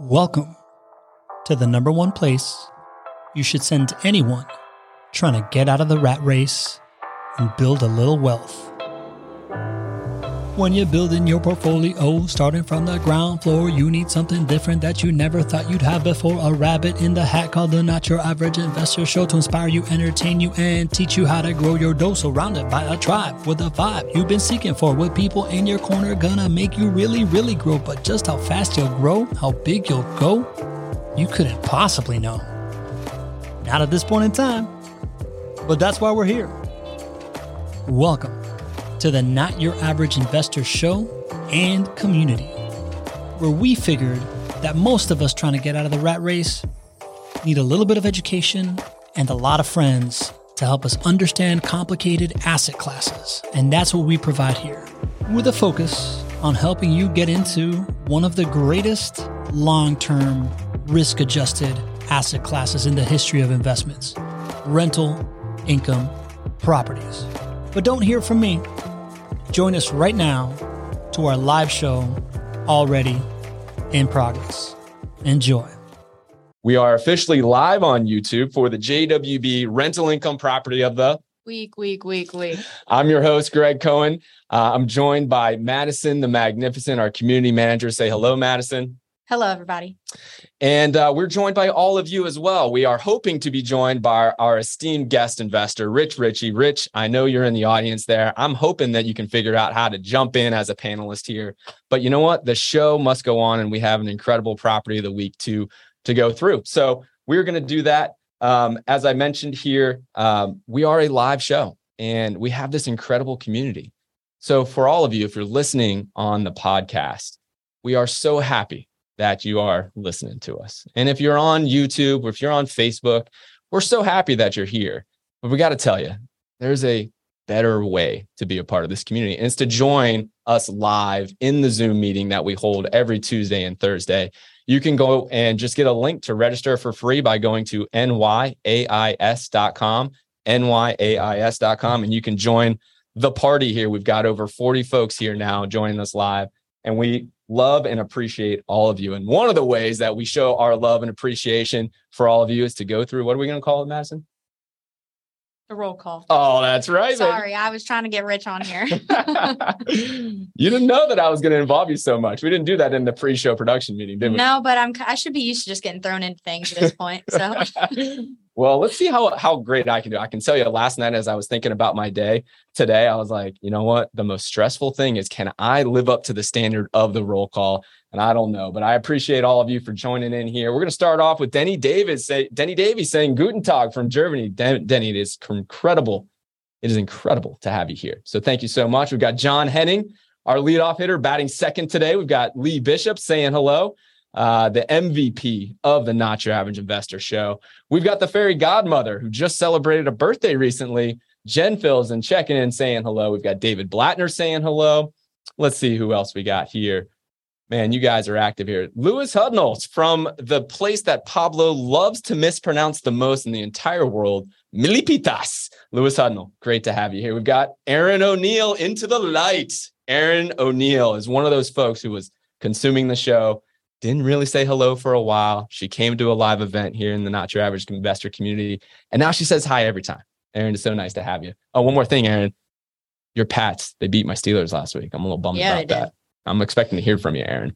Welcome to the number one place you should send anyone trying to get out of the rat race and build a little wealth. When you're building your portfolio, starting from the ground floor, you need something different that you never thought you'd have before. A rabbit in the hat called the Not Your Average Investor Show to inspire you, entertain you, and teach you how to grow your dough. Surrounded by a tribe with a vibe you've been seeking for, with people in your corner gonna make you really, really grow. But just how fast you'll grow, how big you'll go, you couldn't possibly know. Not at this point in time, but that's why we're here. Welcome to the Not Your Average Investor show and community, where we figured that most of us trying to get out of the rat race need a little bit of education and a lot of friends to help us understand complicated asset classes. And that's what we provide here, with a focus on helping you get into one of the greatest long term risk adjusted asset classes in the history of investments rental income properties. But don't hear from me. Join us right now to our live show already in progress. Enjoy. We are officially live on YouTube for the JWB rental income property of the Week, week, week, week. I'm your host, Greg Cohen. Uh, I'm joined by Madison the Magnificent, our community manager. Say hello, Madison. Hello, everybody. And uh, we're joined by all of you as well. We are hoping to be joined by our, esteemed guest investor, Rich Ritchie. Rich, I know you're in the audience there. I'm hoping that you can figure out how to jump in as a panelist here. But you know what? The show must go on, and we have an incredible property of the week to to go through. So we're going to do that. Um, as I mentioned here, um, we are a live show, and we have this incredible community. So for all of you, if you're listening on the podcast, we are so happy that you are listening to us. And if you're on YouTube or if you're on Facebook, we're so happy that you're here. But we got to tell you, there's a better way to be a part of this community. And it's to join us live in the Zoom meeting that we hold every Tuesday and Thursday. You can go and just get a link to register for free by going to nyais.com, nyais.com, and you can join the party here. We've got over 40 folks here now joining us live. And we love and appreciate all of you. And one of the ways that we show our love and appreciation for all of you is to go through what are we going to call it, Madison? The roll call. Oh, that's right. Sorry, baby. I was trying to get rich on here. you didn't know that I was going to involve you so much. We didn't do that in the pre-show production meeting, did we? No, but I'm. I should be used to just getting thrown into things at this point. So. well, let's see how how great I can do. I can tell you, last night as I was thinking about my day today, I was like, you know what? The most stressful thing is, can I live up to the standard of the roll call? And I don't know, but I appreciate all of you for joining in here. We're going to start off with Denny Davis. Say, Denny Davies saying Guten Tag from Germany. Denny, it is incredible. It is incredible to have you here. So thank you so much. We've got John Henning, our leadoff hitter, batting second today. We've got Lee Bishop saying hello, uh, the MVP of the Not Your Average Investor show. We've got the fairy godmother who just celebrated a birthday recently. Jen Fills and checking in saying hello. We've got David Blattner saying hello. Let's see who else we got here. Man, you guys are active here. Lewis Hudnall from the place that Pablo loves to mispronounce the most in the entire world, Milipitas. Lewis Hudnall, great to have you here. We've got Aaron O'Neill into the light. Aaron O'Neill is one of those folks who was consuming the show, didn't really say hello for a while. She came to a live event here in the Not Your Average Investor community, and now she says hi every time. Aaron, it's so nice to have you. Oh, one more thing, Aaron. Your Pats, they beat my Steelers last week. I'm a little bummed yeah, about that. I'm expecting to hear from you, Aaron.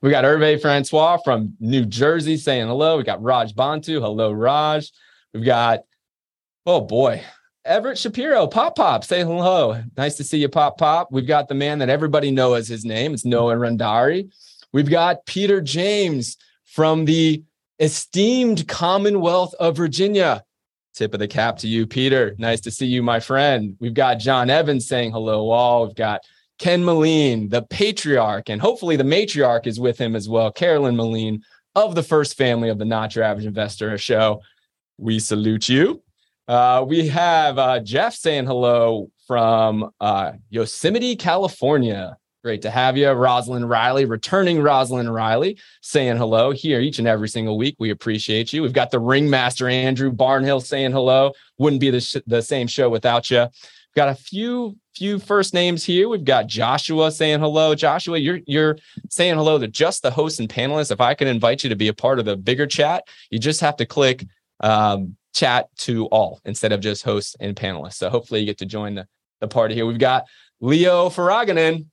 We got Hervé Francois from New Jersey saying hello. We got Raj Bantu. Hello, Raj. We've got, oh boy, Everett Shapiro, Pop Pop, say hello. Nice to see you, Pop Pop. We've got the man that everybody knows his name. It's Noah Randari. We've got Peter James from the esteemed Commonwealth of Virginia. Tip of the cap to you, Peter. Nice to see you, my friend. We've got John Evans saying hello, all. We've got Ken Moline, the patriarch, and hopefully the matriarch is with him as well, Carolyn Moline of the first family of the Not Your Average Investor show. We salute you. Uh, we have uh, Jeff saying hello from uh, Yosemite, California. Great to have you. Rosalind Riley, returning Rosalind Riley, saying hello here each and every single week. We appreciate you. We've got the ringmaster, Andrew Barnhill, saying hello. Wouldn't be the, sh- the same show without you We've got a few few first names here. We've got Joshua saying hello. Joshua, you're you're saying hello to just the hosts and panelists. If I can invite you to be a part of the bigger chat, you just have to click um, chat to all instead of just hosts and panelists. So hopefully you get to join the, the party here. We've got Leo Faraganen.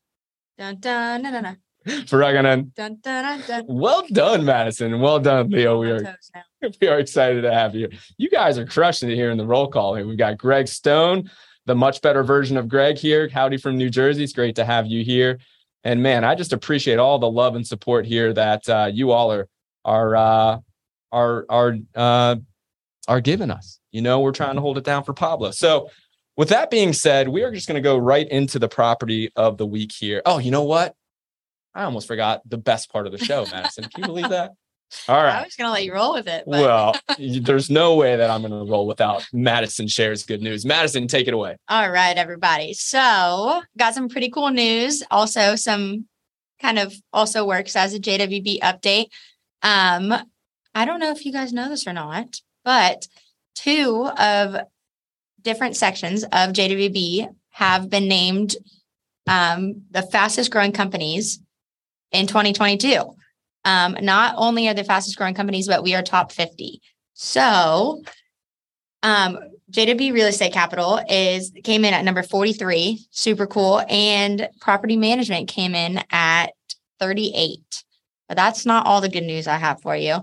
Dun, dun, dun, dun, dun, dun, dun, dun, dun. Well done, Madison. Well done, Leo. We are we are excited to have you. You guys are crushing it here in the roll call. We've got Greg Stone, the much better version of Greg here. Howdy from New Jersey. It's great to have you here. And man, I just appreciate all the love and support here that uh, you all are are uh, are are uh, are giving us. You know, we're trying to hold it down for Pablo. So, with that being said, we are just going to go right into the property of the week here. Oh, you know what? I almost forgot the best part of the show, Madison. Can you believe that? All right. I was gonna let you roll with it, but Well, there's no way that I'm going to roll without Madison shares good news. Madison, take it away. all right, everybody. So got some pretty cool news. Also, some kind of also works as a JWB update. Um, I don't know if you guys know this or not, but two of different sections of JWB have been named um, the fastest growing companies in 2022. Um, not only are the fastest growing companies, but we are top 50. So, um, JW Real Estate Capital is came in at number 43, super cool, and property management came in at 38. But that's not all the good news I have for you.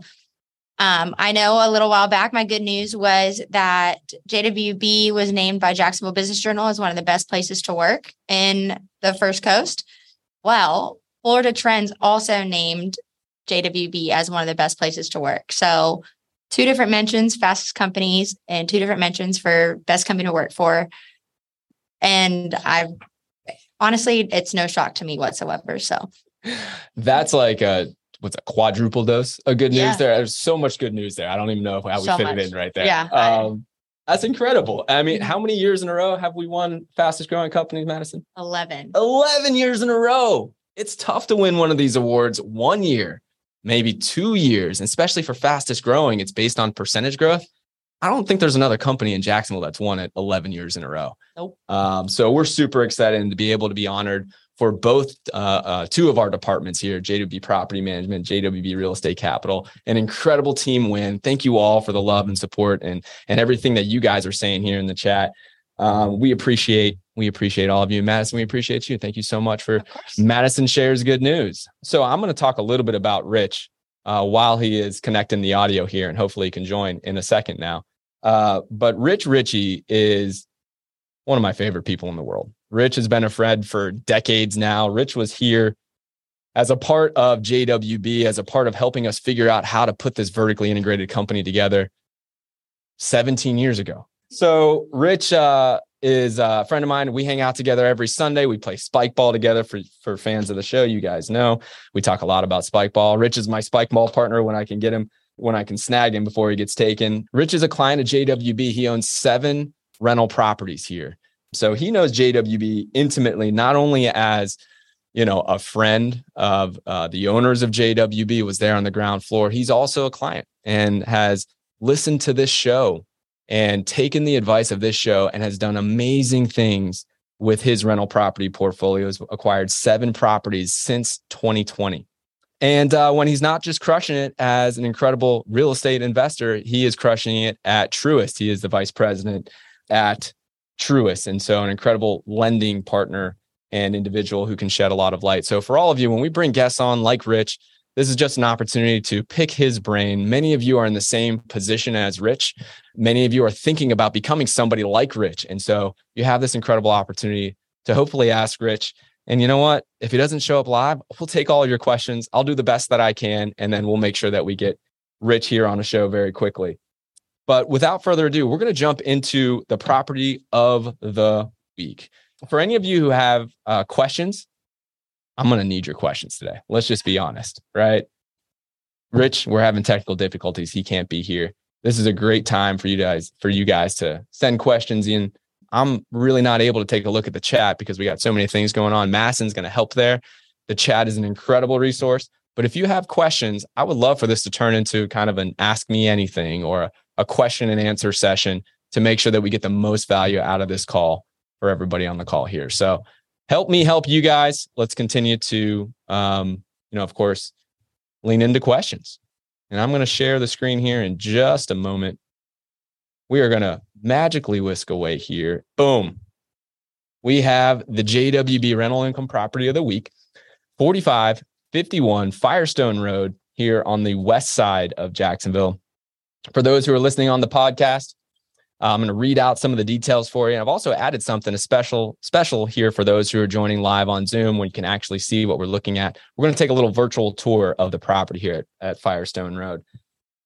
Um, I know a little while back, my good news was that JWB was named by Jacksonville Business Journal as one of the best places to work in the First Coast. Well, Florida Trends also named JWB as one of the best places to work. So, two different mentions, fastest companies, and two different mentions for best company to work for. And I honestly, it's no shock to me whatsoever. So, That's like a what's a quadruple dose of good news Yeah. there. There's so much good news there. I don't even know how we So fit it in right there. Yeah, Um, that's incredible. I mean, how many years in a row have we won fastest growing companies, Madison? 11. 11 years in a row. It's tough to win one of these awards one year, maybe two years, especially for fastest growing. It's based on percentage growth. I don't think there's another company in Jacksonville that's won it 11 years in a row. Nope. Um, so we're super excited to be able to be honored for both uh, uh, two of our departments here JWB Property Management, JWB Real Estate Capital. An incredible team win. Thank you all for the love and support and, and everything that you guys are saying here in the chat. Um, we appreciate we appreciate all of you, Madison. We appreciate you. Thank you so much for Madison shares good news. So I'm going to talk a little bit about Rich uh, while he is connecting the audio here, and hopefully he can join in a second now. Uh, but Rich Ritchie is one of my favorite people in the world. Rich has been a friend for decades now. Rich was here as a part of JWB, as a part of helping us figure out how to put this vertically integrated company together 17 years ago. So Rich uh, is a friend of mine. We hang out together every Sunday. We play spike ball together for, for fans of the show. You guys know we talk a lot about spike ball. Rich is my spike ball partner when I can get him, when I can snag him before he gets taken. Rich is a client of JWB. He owns seven rental properties here. So he knows JWB intimately, not only as you know a friend of uh, the owners of JWB was there on the ground floor. He's also a client and has listened to this show and taken the advice of this show and has done amazing things with his rental property portfolios. Acquired seven properties since 2020. And uh, when he's not just crushing it as an incredible real estate investor, he is crushing it at Truist. He is the vice president at Truist. And so, an incredible lending partner and individual who can shed a lot of light. So, for all of you, when we bring guests on like Rich, this is just an opportunity to pick his brain. Many of you are in the same position as Rich. Many of you are thinking about becoming somebody like Rich. And so, you have this incredible opportunity to hopefully ask Rich. And you know what? If he doesn't show up live, we'll take all of your questions. I'll do the best that I can. And then we'll make sure that we get Rich here on a show very quickly. But without further ado, we're going to jump into the property of the week. For any of you who have uh, questions, I'm going to need your questions today. Let's just be honest, right? Rich, we're having technical difficulties. He can't be here. This is a great time for you guys for you guys to send questions in. I'm really not able to take a look at the chat because we got so many things going on. Madison's going to help there. The chat is an incredible resource. But if you have questions, I would love for this to turn into kind of an ask me anything or a, a question and answer session to make sure that we get the most value out of this call. for everybody on the call here. So help me help you guys. Let's continue to, um, you know, of course, lean into questions. And I'm going to share the screen here in just a moment. We are going to magically whisk away here. Boom. We have the JWB rental income property of the week, 4551 Firestone Road here on the west side of Jacksonville. For those who are listening on the podcast, I'm going to read out some of the details for you. And I've also added something a special special here for those who are joining live on Zoom when you can actually see what we're looking at. We're going to take a little virtual tour of the property here at, at Firestone Road.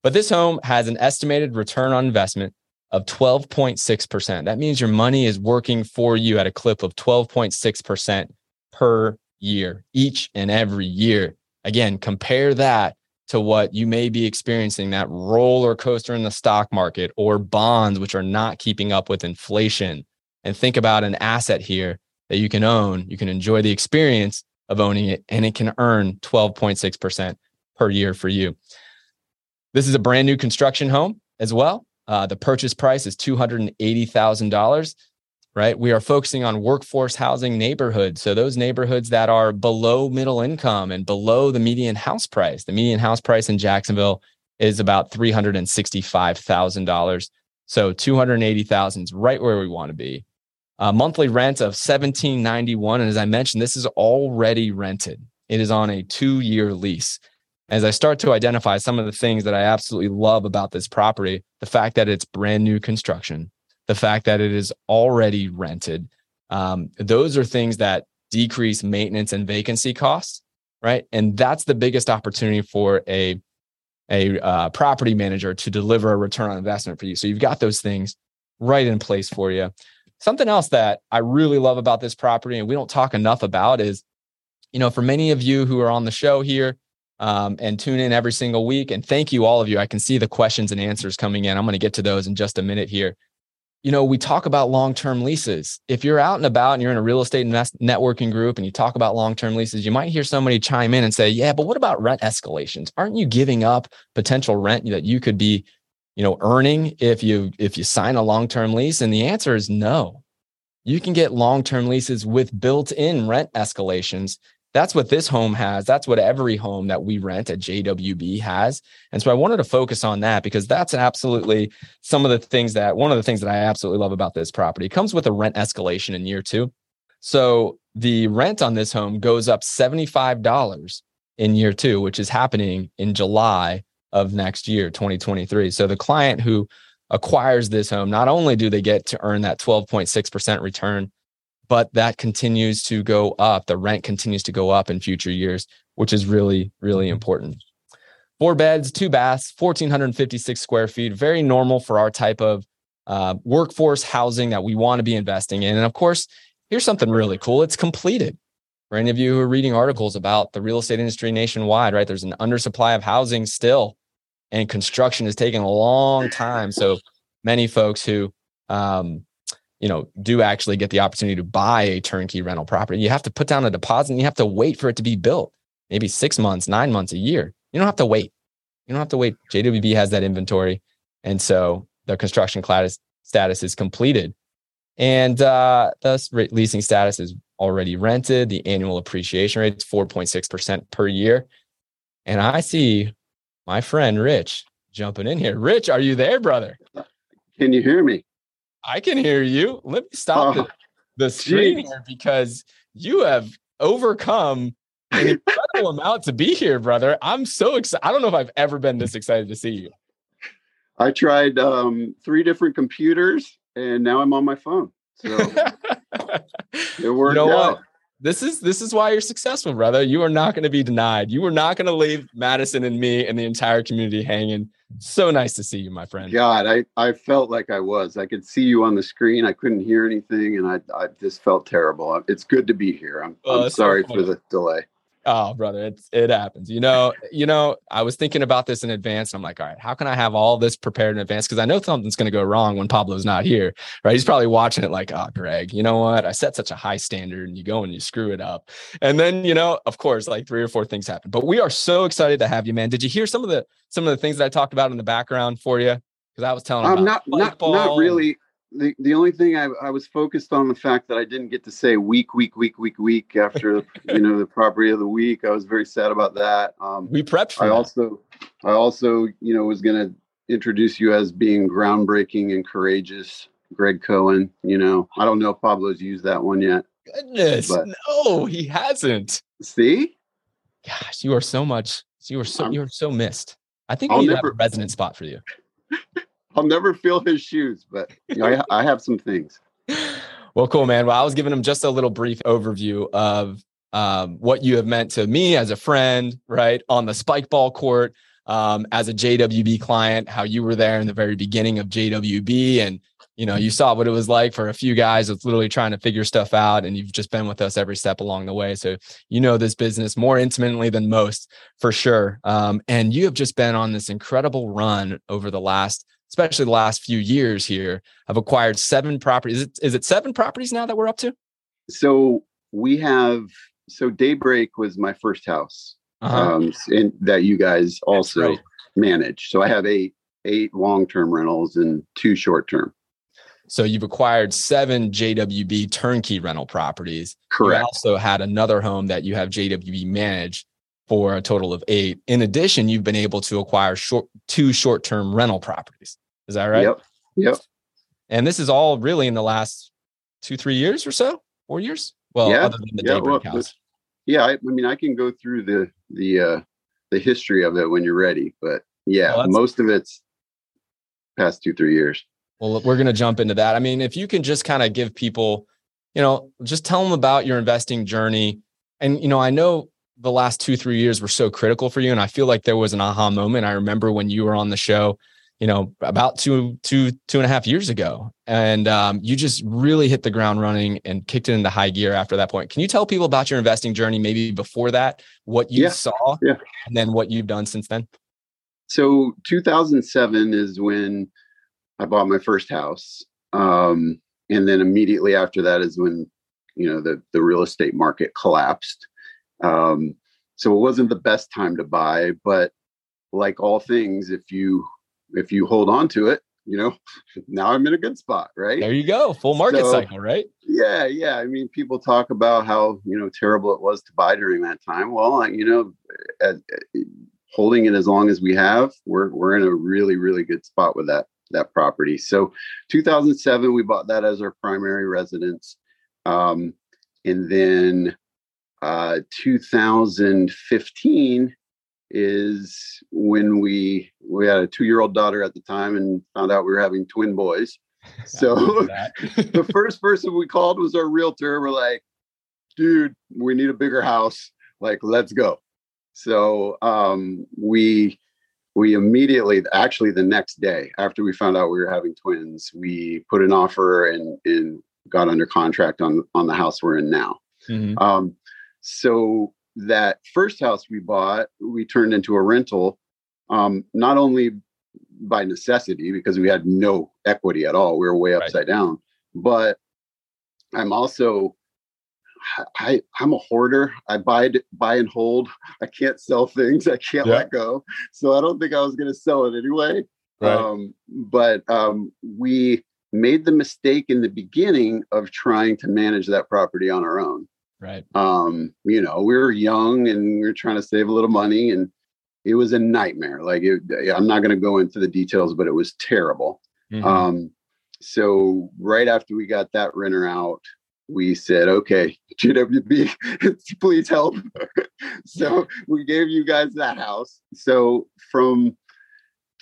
But this home has an estimated return on investment of 12.6%. That means your money is working for you at a clip of 12.6% per year, each and every year. Again, compare that to what you may be experiencing that roller coaster in the stock market or bonds, which are not keeping up with inflation. And think about an asset here that you can own. You can enjoy the experience of owning it, and it can earn 12.6% per year for you. This is a brand new construction home as well. Uh, the purchase price is $280,000 right? We are focusing on workforce housing neighborhoods. So those neighborhoods that are below middle income and below the median house price. The median house price in Jacksonville is about $365,000. So 280,000 is right where we want to be. A monthly rent of 1791 and as I mentioned this is already rented. It is on a 2-year lease. As I start to identify some of the things that I absolutely love about this property, the fact that it's brand new construction, the fact that it is already rented. Um, those are things that decrease maintenance and vacancy costs, right? And that's the biggest opportunity for a a uh, property manager to deliver a return on investment for you. So you've got those things right in place for you. Something else that I really love about this property, and we don't talk enough about, is you know, for many of you who are on the show here um, and tune in every single week, and thank you all of you. I can see the questions and answers coming in. I'm going to get to those in just a minute here you know, we talk about long term leases. If you're out and about and you're in a real estate invest- networking group and you talk about long term leases, you might hear somebody chime in and say, Yeah, but what about rent escalations? Aren't you giving up potential rent that you could be, you know, earning if you if you sign a long term lease? And the answer is no. You can get long term leases with built in rent escalations that's what this home has. That's what every home that we rent at JWB has. And so I wanted to focus on that because that's absolutely some of the things that one of the things that I absolutely love about this property it comes with a rent escalation in year two. So the rent on this home goes up $75 in year two, which is happening in July of next year, 2023. So the client who acquires this home, not only do they get to earn that 12.6% return but that continues to go up. The rent continues to go up in future years, which is really, really mm-hmm. important. Four beds, two baths, 1,456 square feet, very normal for our type of uh, workforce housing that we want to be investing in. And of course, here's something really cool it's completed. For any of you who are reading articles about the real estate industry nationwide, right? There's an undersupply of housing still, and construction is taking a long time. So many folks who um, you know, do actually get the opportunity to buy a turnkey rental property, you have to put down a deposit and you have to wait for it to be built. Maybe six months, nine months, a year. You don't have to wait. You don't have to wait. JWB has that inventory. And so the construction status, status is completed. And uh, thus, leasing status is already rented. The annual appreciation rate is 4.6% per year. And I see my friend Rich jumping in here. Rich, are you there, brother? Can you hear me? I can hear you. Let me stop oh, the, the screen geez. here because you have overcome an incredible amount to be here, brother. I'm so excited. I don't know if I've ever been this excited to see you. I tried um, three different computers and now I'm on my phone. So it worked you know out. What? This is this is why you're successful, brother. You are not going to be denied. You are not going to leave Madison and me and the entire community hanging. So nice to see you, my friend. God, I, I felt like I was. I could see you on the screen. I couldn't hear anything, and I I just felt terrible. It's good to be here. I'm, oh, I'm sorry so for the delay. Oh, brother, it's it happens. You know, you know, I was thinking about this in advance. And I'm like, all right, how can I have all this prepared in advance? Because I know something's going to go wrong when Pablo's not here, right? He's probably watching it like, oh, Greg, you know what? I set such a high standard, and you go and you screw it up, and then you know, of course, like three or four things happen. But we are so excited to have you, man. Did you hear some of the some of the things that I talked about in the background for you? Because I was telling um, not not not really the, the only thing I, I was focused on the fact that I didn't get to say week, week, week, week, week after you know the property of the week. I was very sad about that. Um, we prepped. I that. also, I also, you know, was going to introduce you as being groundbreaking and courageous, Greg Cohen. You know, I don't know if Pablo's used that one yet. Goodness, no, he hasn't. See, gosh, you are so much. You are so you are so missed. I think we I'll need never, have a resident spot for you. I'll never feel his shoes, but you know, I, I have some things. Well, cool, man. Well, I was giving him just a little brief overview of um, what you have meant to me as a friend, right, on the spike ball court, um, as a JWB client, how you were there in the very beginning of JWB, and you know, you saw what it was like for a few guys that's literally trying to figure stuff out, and you've just been with us every step along the way. So you know this business more intimately than most, for sure. Um, and you have just been on this incredible run over the last especially the last few years here, have acquired seven properties. Is it, is it seven properties now that we're up to? So we have, so Daybreak was my first house uh-huh. um, and that you guys also right. manage. So I have eight, eight long-term rentals and two short-term. So you've acquired seven JWB turnkey rental properties. Correct. You also had another home that you have JWB managed for a total of eight. In addition, you've been able to acquire short two short-term rental properties. Is that right? Yep. Yep. And this is all really in the last two, three years or so, four years. Well, yeah, other than the yeah, well, house. Yeah, I, I, mean, I can go through the the uh, the history of it when you're ready, but yeah, well, most of it's past two, three years. Well, we're going to jump into that. I mean, if you can just kind of give people, you know, just tell them about your investing journey. And, you know, I know the last two, three years were so critical for you. And I feel like there was an aha moment. I remember when you were on the show you know, about two, two, two and a half years ago. And um, you just really hit the ground running and kicked it into high gear after that point. Can you tell people about your investing journey, maybe before that, what you yeah. saw, yeah. and then what you've done since then? So 2007 is when I bought my first house. Um, and then immediately after that is when, you know, the, the real estate market collapsed. Um, so it wasn't the best time to buy, but like all things, if you if you hold on to it, you know, now I'm in a good spot, right? There you go. Full market so, cycle, right? Yeah, yeah. I mean, people talk about how, you know, terrible it was to buy during that time. Well, you know, at, at, holding it as long as we have, we're we're in a really really good spot with that that property. So, 2007 we bought that as our primary residence. Um and then uh 2015 is when we we had a two year old daughter at the time and found out we were having twin boys. So the first person we called was our realtor. We're like, dude, we need a bigger house. Like, let's go. So um, we we immediately, actually, the next day after we found out we were having twins, we put an offer and and got under contract on on the house we're in now. Mm-hmm. Um, so that first house we bought, we turned into a rental, um, not only by necessity because we had no equity at all. We were way upside right. down. But I'm also I I'm a hoarder. I buy buy and hold. I can't sell things. I can't yeah. let go. So I don't think I was going to sell it anyway. Right. Um, but um, we made the mistake in the beginning of trying to manage that property on our own. Right. Um, you know, we were young and we were trying to save a little money and it was a nightmare. Like it, I'm not going to go into the details, but it was terrible. Mm-hmm. Um, so right after we got that renter out, we said, okay, JWB, please help. so we gave you guys that house. So from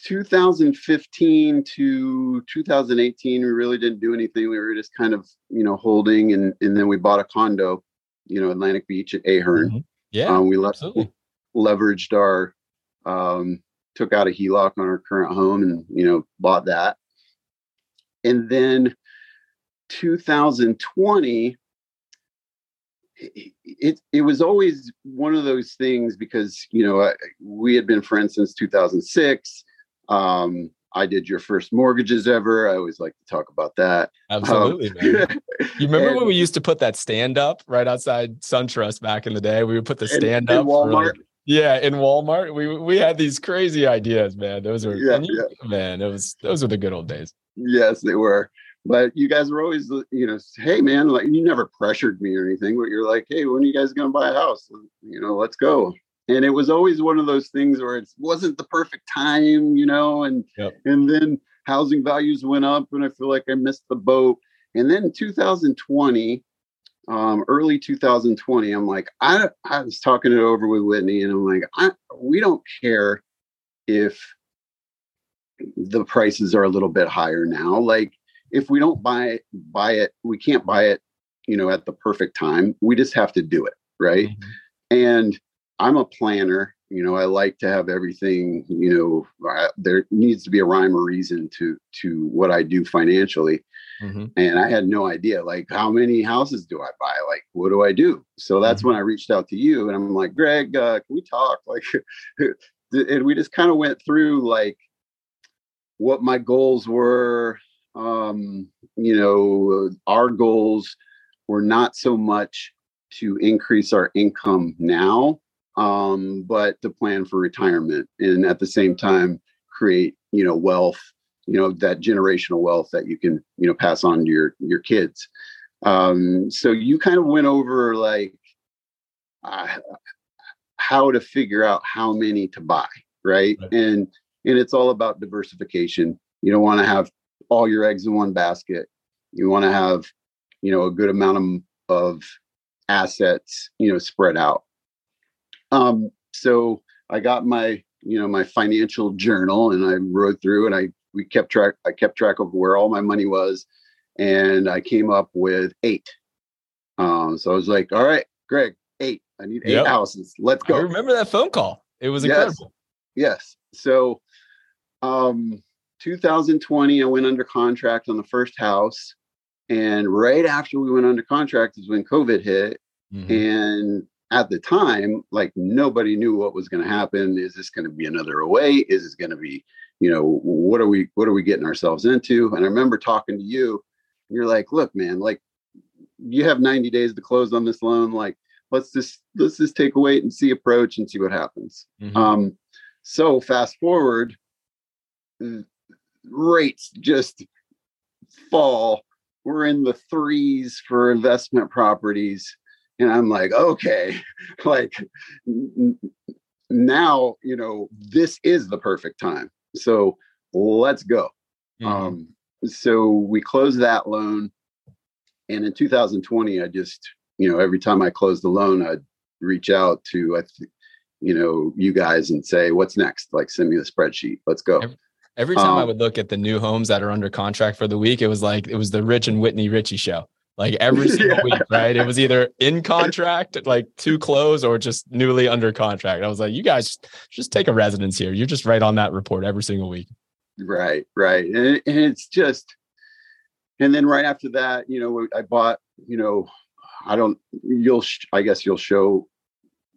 2015 to 2018, we really didn't do anything. We were just kind of, you know, holding and, and then we bought a condo you know Atlantic Beach at Ahern. Mm-hmm. Yeah, um, we le- leveraged our um, took out a HELOC on our current home and you know bought that, and then 2020 it, it, it was always one of those things because you know we had been friends since 2006 um, I did your first mortgages ever. I always like to talk about that. Absolutely, um, man. You remember and, when we used to put that stand up right outside SunTrust back in the day? We would put the stand up. Walmart. Like, yeah, in Walmart. We we had these crazy ideas, man. Those were yeah, you, yeah. man, it was those were the good old days. Yes, they were. but you guys were always, you know, hey man, like you never pressured me or anything, but you're like, hey, when are you guys gonna buy a house? You know, let's go. And it was always one of those things where it wasn't the perfect time, you know, and yep. and then housing values went up, and I feel like I missed the boat. And then 2020, um, early 2020, I'm like, I I was talking it over with Whitney, and I'm like, I, we don't care if the prices are a little bit higher now. Like if we don't buy it, buy it, we can't buy it, you know, at the perfect time. We just have to do it, right? Mm-hmm. And I'm a planner. You know, I like to have everything. You know, I, there needs to be a rhyme or reason to to what I do financially. Mm-hmm. And I had no idea, like, how many houses do I buy? Like, what do I do? So that's mm-hmm. when I reached out to you, and I'm like, Greg, uh, can we talk? Like, and we just kind of went through like what my goals were, um, you know, our goals were not so much to increase our income now, um, but to plan for retirement and at the same time create, you know, wealth, you know, that generational wealth that you can, you know, pass on to your your kids. Um, so you kind of went over like uh, how to figure out how many to buy, right? right? And and it's all about diversification. You don't want to have all your eggs in one basket. You want to have, you know, a good amount of, of assets, you know, spread out. Um, so I got my, you know, my financial journal and I wrote through and I we kept track I kept track of where all my money was and I came up with eight. Um, so I was like, all right, Greg, eight. I need eight yep. houses. Let's go. I remember that phone call. It was incredible. Yes. yes. So um 2020, I went under contract on the first house. And right after we went under contract is when COVID hit. Mm-hmm. And at the time, like nobody knew what was going to happen. Is this going to be another away? Is this going to be, you know, what are we what are we getting ourselves into? And I remember talking to you, and you're like, look, man, like you have 90 days to close on this loan. Like, let's just let's just take a wait and see approach and see what happens. Mm-hmm. Um, so fast forward, rates just fall. We're in the threes for investment properties. And I'm like, okay, like now, you know, this is the perfect time. So let's go. Mm-hmm. Um, so we closed that loan. And in 2020, I just, you know, every time I closed the loan, I'd reach out to, I th- you know, you guys and say, what's next? Like, send me the spreadsheet. Let's go. Every time um, I would look at the new homes that are under contract for the week, it was like it was the Rich and Whitney Ritchie show. Like every single yeah. week, right? It was either in contract, like to close, or just newly under contract. I was like, you guys just take a residence here. You're just right on that report every single week. Right, right, and, and it's just, and then right after that, you know, I bought, you know, I don't, you'll, I guess you'll show,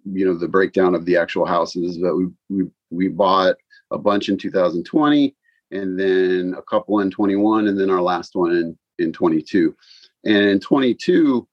you know, the breakdown of the actual houses that we we we bought a bunch in 2020 and then a couple in 21 and then our last one in in 22 and in 22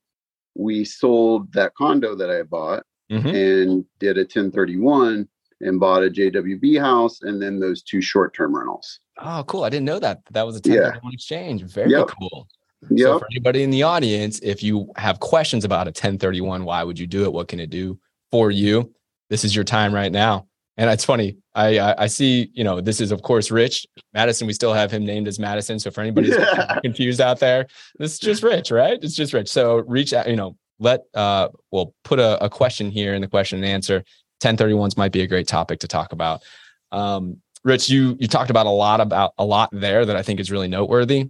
we sold that condo that i bought mm-hmm. and did a 1031 and bought a jwb house and then those two short-term rentals oh cool i didn't know that that was a 1031 yeah. exchange very yep. cool yep. so for anybody in the audience if you have questions about a 1031 why would you do it what can it do for you this is your time right now and it's funny. I, I, I see. You know, this is of course Rich Madison. We still have him named as Madison. So for anybody yeah. confused out there, this is just Rich, right? It's just Rich. So reach out. You know, let uh, we'll put a, a question here in the question and answer. 1031s might be a great topic to talk about. Um, Rich, you you talked about a lot about a lot there that I think is really noteworthy,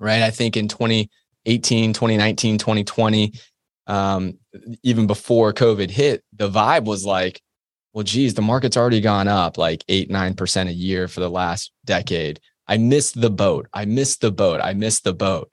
right? I think in 2018, 2019, 2020, um, even before COVID hit, the vibe was like well, geez, the market's already gone up like eight, 9% a year for the last decade. I missed the boat. I missed the boat. I missed the boat.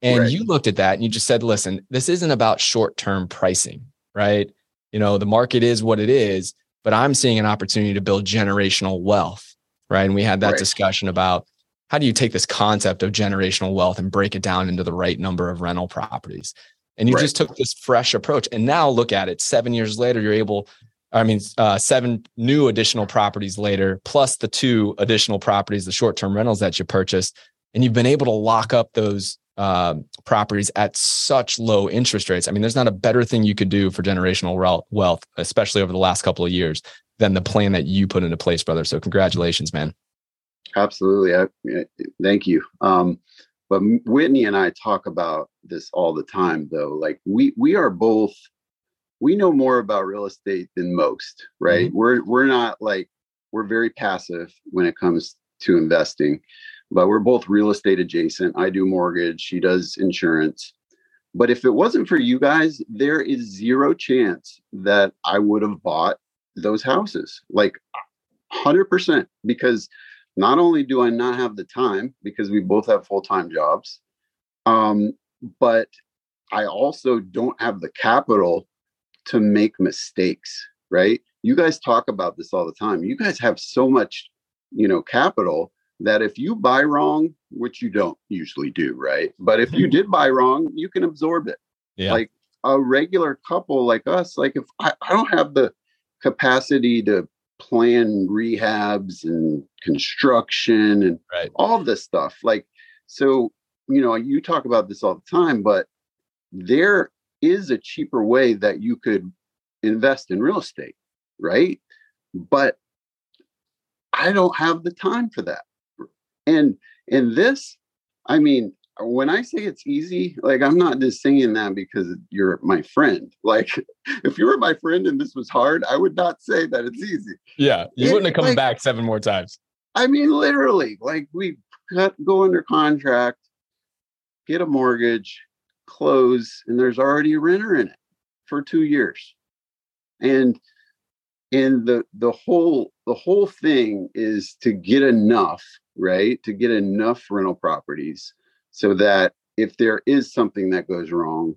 And right. you looked at that and you just said, listen, this isn't about short term pricing, right? You know, the market is what it is, but I'm seeing an opportunity to build generational wealth, right? And we had that right. discussion about how do you take this concept of generational wealth and break it down into the right number of rental properties? And you right. just took this fresh approach. And now look at it. Seven years later, you're able I mean, uh, seven new additional properties later, plus the two additional properties, the short term rentals that you purchased. and you've been able to lock up those uh, properties at such low interest rates. I mean, there's not a better thing you could do for generational wealth, especially over the last couple of years, than the plan that you put into place, brother. So, congratulations, man. Absolutely. I, thank you. Um, but Whitney and I talk about this all the time, though. Like we we are both we know more about real estate than most, right? Mm-hmm. We're we're not like we're very passive when it comes to investing, but we're both real estate adjacent. I do mortgage, she does insurance. But if it wasn't for you guys, there is zero chance that I would have bought those houses. Like 100% because not only do I not have the time because we both have full-time jobs, um, but I also don't have the capital to make mistakes, right? You guys talk about this all the time. You guys have so much, you know, capital that if you buy wrong, which you don't usually do, right? But if you did buy wrong, you can absorb it. Yeah. Like a regular couple like us, like if I, I don't have the capacity to plan rehabs and construction and right. all this stuff, like so, you know, you talk about this all the time, but there is a cheaper way that you could invest in real estate, right? But I don't have the time for that. And in this, I mean, when I say it's easy, like I'm not just saying that because you're my friend. Like if you were my friend and this was hard, I would not say that it's easy. Yeah, you it, wouldn't have come like, back seven more times. I mean, literally, like we got go under contract, get a mortgage, close and there's already a renter in it for two years. And and the the whole the whole thing is to get enough right? To get enough rental properties so that if there is something that goes wrong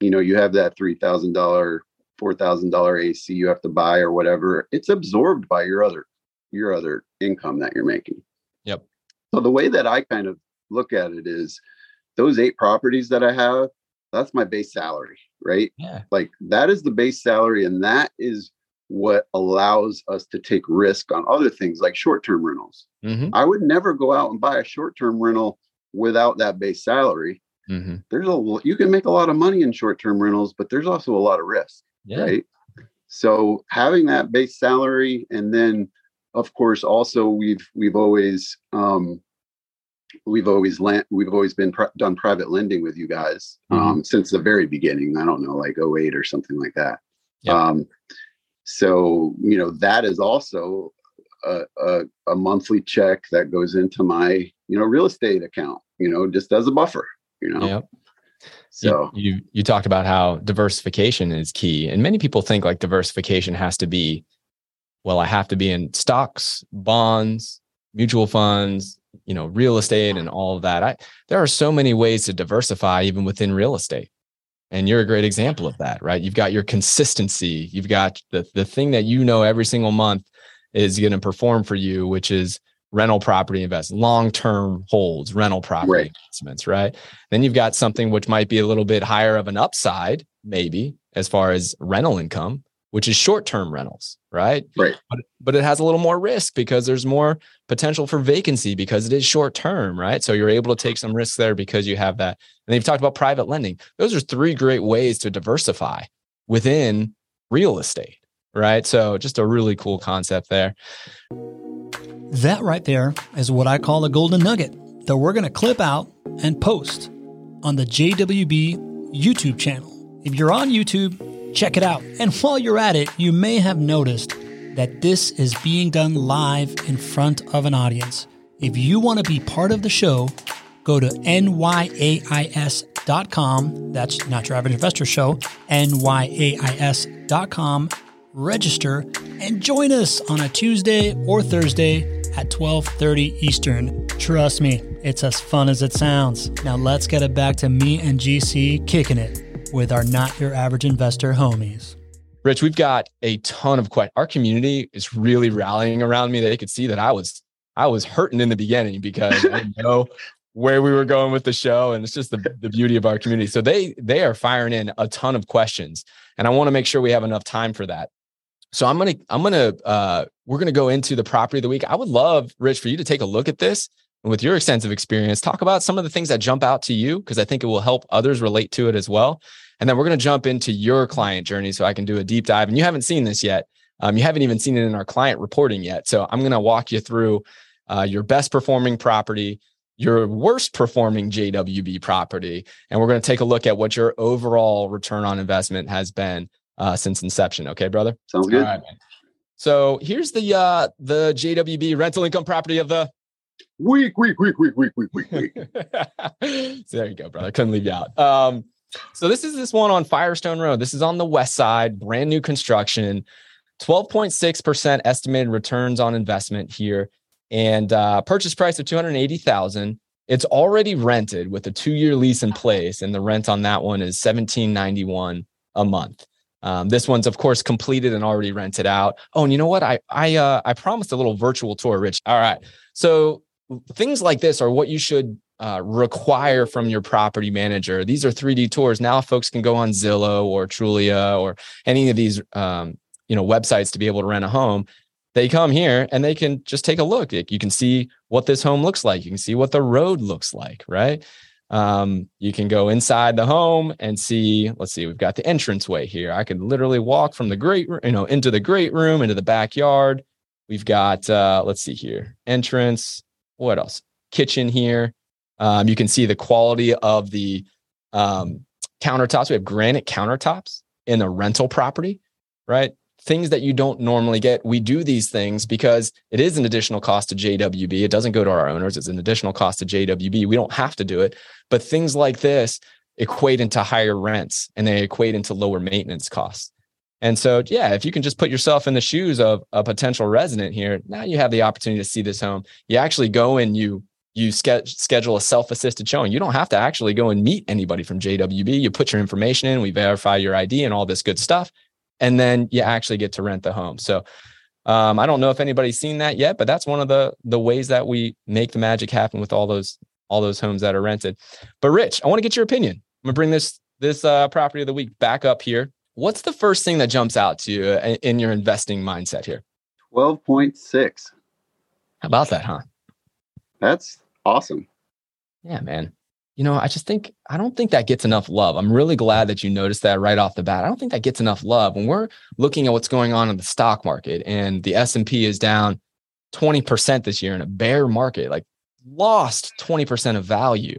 you know you have that $3000 $4000 ac you have to buy or whatever it's absorbed by your other your other income that you're making. Yep. So the way that i kind of look at it is those eight properties that I have, that's my base salary, right? Yeah. Like that is the base salary, and that is what allows us to take risk on other things like short-term rentals. Mm-hmm. I would never go out and buy a short-term rental without that base salary. Mm-hmm. There's a you can make a lot of money in short-term rentals, but there's also a lot of risk, yeah. right? So having that base salary, and then of course also we've we've always um, we've always lent we've always been pr- done private lending with you guys mm-hmm. um, since the very beginning i don't know like 08 or something like that yep. um, so you know that is also a, a, a, monthly check that goes into my you know real estate account you know just as a buffer you know yep. so you, you you talked about how diversification is key and many people think like diversification has to be well i have to be in stocks bonds mutual funds you know real estate and all of that i there are so many ways to diversify even within real estate. And you're a great example of that right? You've got your consistency. You've got the the thing that you know every single month is going to perform for you which is rental property investment long-term holds rental property right. investments right? Then you've got something which might be a little bit higher of an upside maybe as far as rental income which is short-term rentals, right? Right. But, but it has a little more risk because there's more potential for vacancy because it is short-term, right? So you're able to take some risks there because you have that. And they've talked about private lending. Those are three great ways to diversify within real estate, right? So just a really cool concept there. That right there is what I call a golden nugget that we're going to clip out and post on the JWB YouTube channel. If you're on YouTube, Check it out. And while you're at it, you may have noticed that this is being done live in front of an audience. If you want to be part of the show, go to nyais.com. That's not your average investor show, nyais.com. Register and join us on a Tuesday or Thursday at 12:30 Eastern. Trust me, it's as fun as it sounds. Now let's get it back to me and GC kicking it with our Not Your Average Investor homies. Rich, we've got a ton of questions. Our community is really rallying around me. They could see that I was I was hurting in the beginning because I didn't know where we were going with the show, and it's just the, the beauty of our community. So they they are firing in a ton of questions, and I want to make sure we have enough time for that. So I'm gonna I'm gonna uh, we're gonna go into the property of the week. I would love Rich for you to take a look at this with your extensive experience, talk about some of the things that jump out to you because I think it will help others relate to it as well. And then we're going to jump into your client journey so I can do a deep dive. And you haven't seen this yet. Um, you haven't even seen it in our client reporting yet. So I'm going to walk you through uh, your best performing property, your worst performing JWB property, and we're going to take a look at what your overall return on investment has been uh, since inception. Okay, brother. Sounds good. so here's the uh, the JWB rental income property of the week, week, week, week, week, week, week, week. so there you go, brother. Couldn't leave you out. Um, so this is this one on Firestone Road. This is on the west side, brand new construction, 12.6% estimated returns on investment here, and uh, purchase price of 280,000. It's already rented with a two-year lease in place, and the rent on that one is 1791 a month. Um, this one's of course completed and already rented out. Oh, and you know what? I I uh, I promised a little virtual tour, Rich. All right. So things like this are what you should uh, require from your property manager. These are 3D tours. Now folks can go on Zillow or Trulia or any of these um, you know websites to be able to rent a home. They come here and they can just take a look. You can see what this home looks like. You can see what the road looks like, right? Um, you can go inside the home and see. Let's see, we've got the entranceway here. I could literally walk from the great, you know, into the great room, into the backyard. We've got, uh, let's see here, entrance. What else? Kitchen here. Um, you can see the quality of the um, countertops. We have granite countertops in a rental property, right? Things that you don't normally get. We do these things because it is an additional cost to JWB. It doesn't go to our owners. It's an additional cost to JWB. We don't have to do it. But things like this equate into higher rents and they equate into lower maintenance costs. And so, yeah, if you can just put yourself in the shoes of a potential resident here, now you have the opportunity to see this home. You actually go and you you schedule a self-assisted showing. You don't have to actually go and meet anybody from JWB. You put your information in, we verify your ID and all this good stuff, and then you actually get to rent the home. So um, I don't know if anybody's seen that yet, but that's one of the the ways that we make the magic happen with all those all those homes that are rented. But Rich, I want to get your opinion. I'm gonna bring this this uh, property of the week back up here. What's the first thing that jumps out to you in your investing mindset here? Twelve point six. How about that, huh? That's awesome. Yeah, man. You know, I just think I don't think that gets enough love. I'm really glad that you noticed that right off the bat. I don't think that gets enough love when we're looking at what's going on in the stock market and the S&P is down 20% this year in a bear market, like lost 20% of value,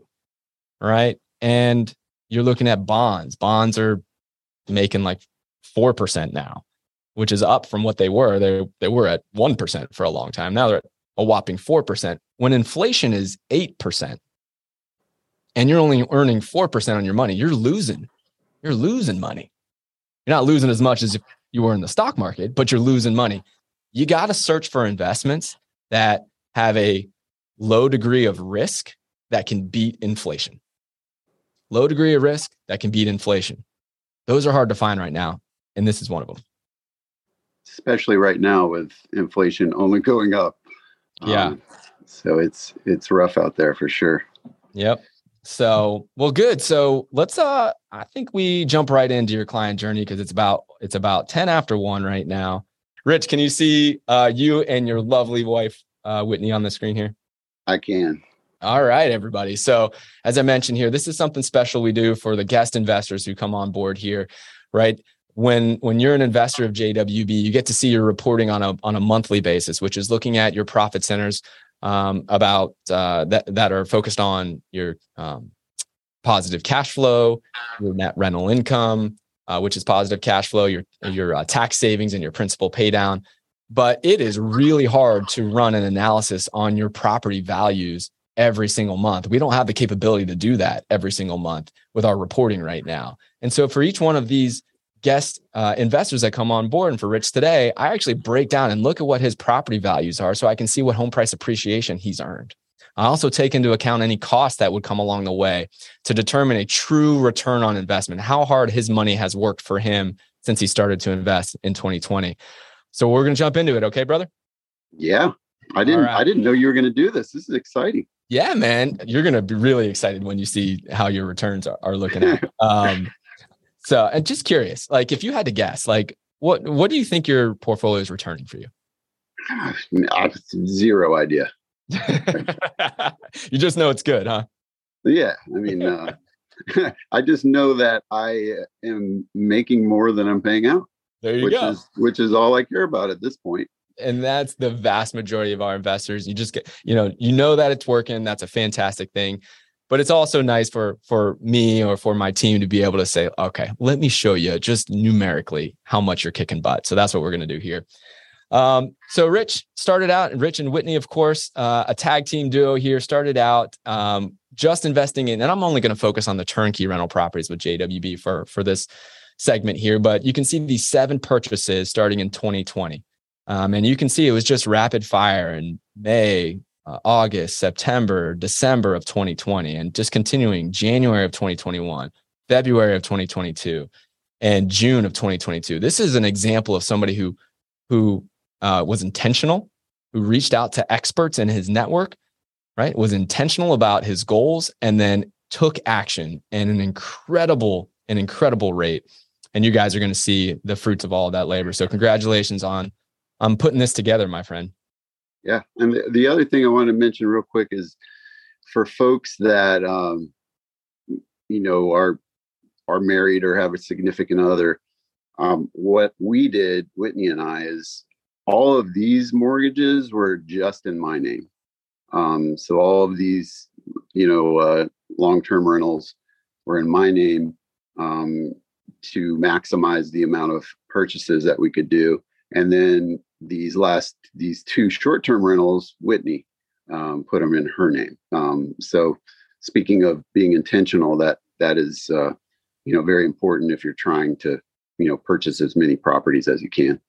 right? And you're looking at bonds. Bonds are making like 4% now, which is up from what they were. They they were at 1% for a long time. Now they're at a whopping 4%. When inflation is 8% and you're only earning 4% on your money, you're losing. You're losing money. You're not losing as much as if you were in the stock market, but you're losing money. You got to search for investments that have a low degree of risk that can beat inflation. Low degree of risk that can beat inflation. Those are hard to find right now. And this is one of them. Especially right now with inflation only going up. Yeah. Um, so it's it's rough out there for sure. Yep. So, well good. So, let's uh I think we jump right into your client journey because it's about it's about 10 after 1 right now. Rich, can you see uh you and your lovely wife uh Whitney on the screen here? I can. All right, everybody. So, as I mentioned here, this is something special we do for the guest investors who come on board here, right? When when you're an investor of JWB, you get to see your reporting on a on a monthly basis, which is looking at your profit centers um, about uh, that that are focused on your um, positive cash flow, your net rental income, uh, which is positive cash flow, your your uh, tax savings, and your principal pay down. But it is really hard to run an analysis on your property values every single month. We don't have the capability to do that every single month with our reporting right now. And so for each one of these guest uh, investors that come on board and for Rich today, I actually break down and look at what his property values are so I can see what home price appreciation he's earned. I also take into account any costs that would come along the way to determine a true return on investment, how hard his money has worked for him since he started to invest in 2020. So we're going to jump into it, okay, brother? Yeah. I didn't right. I didn't know you were going to do this. This is exciting. Yeah, man. You're going to be really excited when you see how your returns are, are looking at. Um, so, and just curious, like if you had to guess, like what what do you think your portfolio is returning for you? I have zero idea. you just know it's good, huh? Yeah, I mean, uh, I just know that I am making more than I'm paying out. There you which go. Is, which is all I care about at this point. And that's the vast majority of our investors. You just get, you know, you know that it's working. That's a fantastic thing. But it's also nice for for me or for my team to be able to say, okay, let me show you just numerically how much you're kicking butt. So that's what we're going to do here. Um, so Rich started out, Rich and Whitney, of course, uh, a tag team duo here, started out um, just investing in, and I'm only going to focus on the turnkey rental properties with JWB for for this segment here, but you can see these seven purchases starting in 2020. Um, and you can see it was just rapid fire in May, uh, August, September, December of 2020, and just continuing January of 2021, February of 2022, and June of 2022. This is an example of somebody who who uh, was intentional, who reached out to experts in his network, right? Was intentional about his goals, and then took action in an incredible, an incredible rate. And you guys are going to see the fruits of all that labor. So congratulations on on putting this together, my friend. Yeah, and the, the other thing I want to mention real quick is for folks that um, you know are are married or have a significant other. Um, what we did, Whitney and I, is all of these mortgages were just in my name. Um, so all of these, you know, uh, long-term rentals were in my name um, to maximize the amount of purchases that we could do. And then these last these two short-term rentals, Whitney um, put them in her name. Um, so speaking of being intentional, that that is uh, you know very important if you're trying to you know purchase as many properties as you can.